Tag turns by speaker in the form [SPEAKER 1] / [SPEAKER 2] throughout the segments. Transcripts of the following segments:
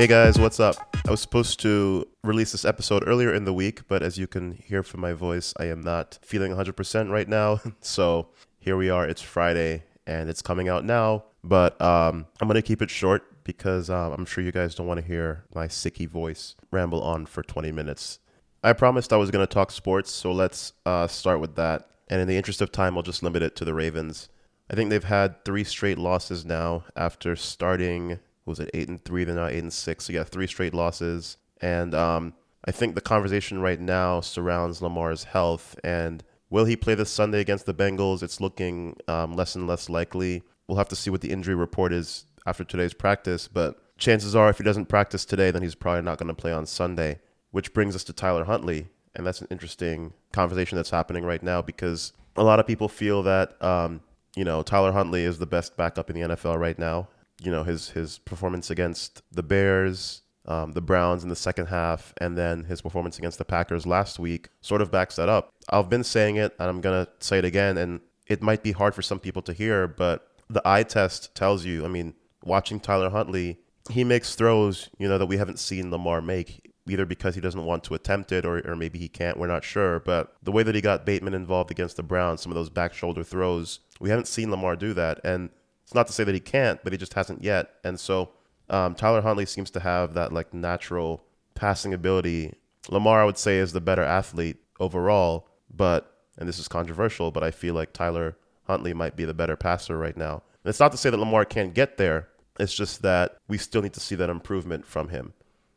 [SPEAKER 1] Hey guys, what's up? I was supposed to release this episode earlier in the week, but as you can hear from my voice, I am not feeling 100% right now. So here we are. It's Friday and it's coming out now, but um, I'm going to keep it short because um, I'm sure you guys don't want to hear my sicky voice ramble on for 20 minutes. I promised I was going to talk sports, so let's uh, start with that. And in the interest of time, I'll just limit it to the Ravens. I think they've had three straight losses now after starting was it eight and three? They're now eight and six. So you yeah, three straight losses. And um, I think the conversation right now surrounds Lamar's health and will he play this Sunday against the Bengals? It's looking um, less and less likely. We'll have to see what the injury report is after today's practice, but chances are if he doesn't practice today, then he's probably not going to play on Sunday. Which brings us to Tyler Huntley, and that's an interesting conversation that's happening right now because a lot of people feel that um, you know Tyler Huntley is the best backup in the NFL right now, you know his his performance against the Bears, um, the Browns in the second half, and then his performance against the Packers last week sort of backs that up. I've been saying it, and I'm gonna say it again, and it might be hard for some people to hear, but the eye test tells you. I mean, watching Tyler Huntley, he makes throws, you know, that we haven't seen Lamar make. Either because he doesn't want to attempt it or, or maybe he can't, we're not sure. But the way that he got Bateman involved against the Browns, some of those back shoulder throws, we haven't seen Lamar do that. And it's not to say that he can't, but he just hasn't yet. And so um, Tyler Huntley seems to have that like natural passing ability. Lamar, I would say, is the better athlete overall, but and this is controversial, but I feel like Tyler Huntley might be the better passer right now. And it's not to say that Lamar can't get there. It's just that we still need to see that improvement from him.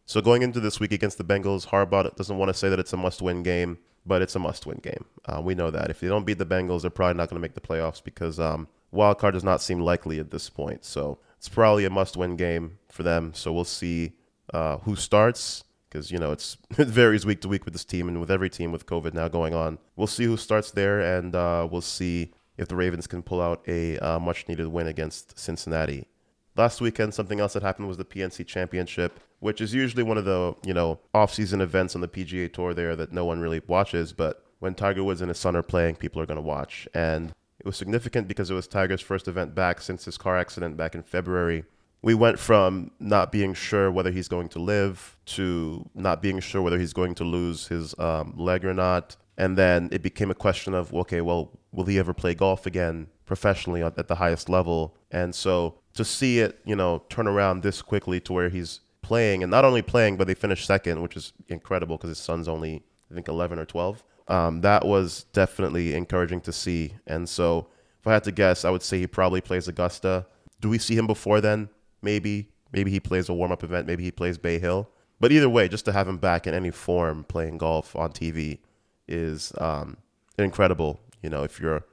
[SPEAKER 1] So going into this week against the Bengals, Harbaugh doesn't want to say that it's a must-win game, but it's a must-win game. Uh, we know that if they don't beat the Bengals, they're probably not going to make the playoffs because um, wild card does not seem likely at this point. So it's probably a must-win game for them. So we'll see uh, who starts because you know it's it varies week to week with this team and with every team with COVID now going on. We'll see who starts there, and uh, we'll see if the Ravens can pull out a uh, much-needed win against Cincinnati. Last weekend, something else that happened was the PNC Championship, which is usually one of the you know off-season events on the PGA Tour there that no one really watches, but when Tiger Woods and his son are playing, people are going to watch. And it was significant because it was Tiger's first event back since his car accident back in February. We went from not being sure whether he's going to live to not being sure whether he's going to lose his um, leg or not. And then it became a question of, okay, well, will he ever play golf again professionally at the highest level? And so to see it, you know, turn around this quickly to where he's playing and not only playing, but they finished second, which is incredible because his son's only, I think, 11 or 12 um, that was definitely encouraging to see. And so, if I had to guess, I would say he probably plays Augusta. Do we see him before then? Maybe. Maybe he plays a warm up event. Maybe he plays Bay Hill. But either way, just to have him back in any form playing golf on TV is um, incredible. You know, if you're a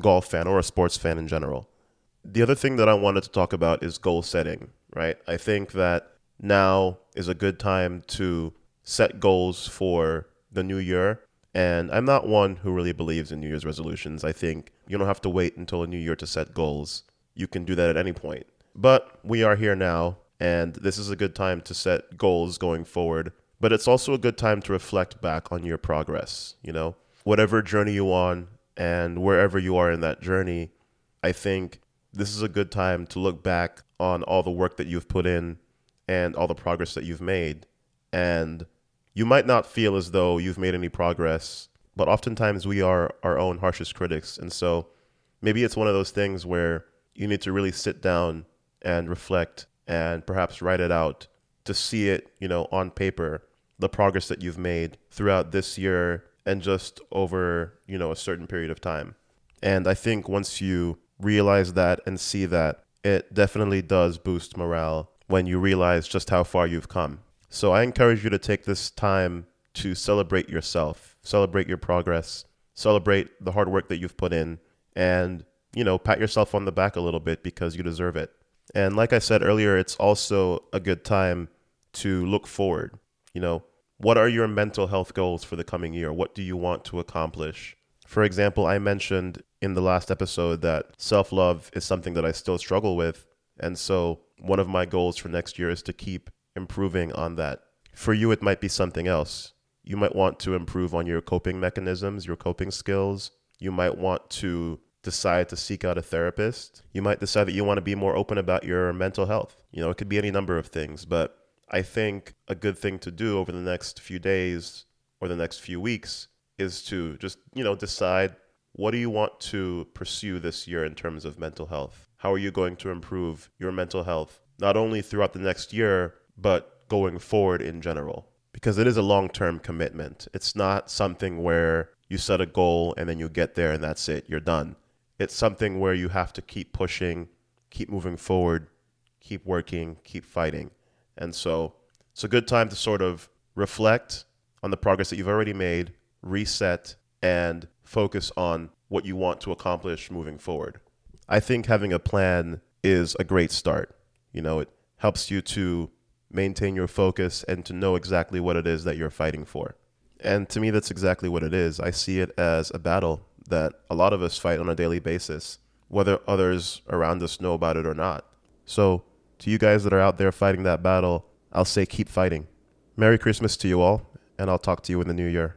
[SPEAKER 1] golf fan or a sports fan in general. The other thing that I wanted to talk about is goal setting, right? I think that now is a good time to set goals for the new year and I'm not one who really believes in New Year's resolutions. I think you don't have to wait until a new year to set goals. You can do that at any point. But we are here now, and this is a good time to set goals going forward. But it's also a good time to reflect back on your progress. You know, whatever journey you're on and wherever you are in that journey, I think this is a good time to look back on all the work that you've put in and all the progress that you've made and you might not feel as though you've made any progress, but oftentimes we are our own harshest critics. And so maybe it's one of those things where you need to really sit down and reflect and perhaps write it out to see it, you know, on paper, the progress that you've made throughout this year and just over, you know, a certain period of time. And I think once you realize that and see that, it definitely does boost morale when you realize just how far you've come. So I encourage you to take this time to celebrate yourself, celebrate your progress, celebrate the hard work that you've put in, and, you know, pat yourself on the back a little bit because you deserve it. And like I said earlier, it's also a good time to look forward. You know, what are your mental health goals for the coming year? What do you want to accomplish? For example, I mentioned in the last episode that self love is something that I still struggle with. And so, one of my goals for next year is to keep improving on that. For you, it might be something else. You might want to improve on your coping mechanisms, your coping skills. You might want to decide to seek out a therapist. You might decide that you want to be more open about your mental health. You know, it could be any number of things, but I think a good thing to do over the next few days or the next few weeks is to just, you know, decide what do you want to pursue this year in terms of mental health? How are you going to improve your mental health, not only throughout the next year, but going forward in general? Because it is a long term commitment. It's not something where you set a goal and then you get there and that's it, you're done. It's something where you have to keep pushing, keep moving forward, keep working, keep fighting. And so it's a good time to sort of reflect on the progress that you've already made, reset, and focus on what you want to accomplish moving forward. I think having a plan is a great start. You know, it helps you to maintain your focus and to know exactly what it is that you're fighting for. And to me, that's exactly what it is. I see it as a battle that a lot of us fight on a daily basis, whether others around us know about it or not. So, to you guys that are out there fighting that battle, I'll say keep fighting. Merry Christmas to you all, and I'll talk to you in the new year.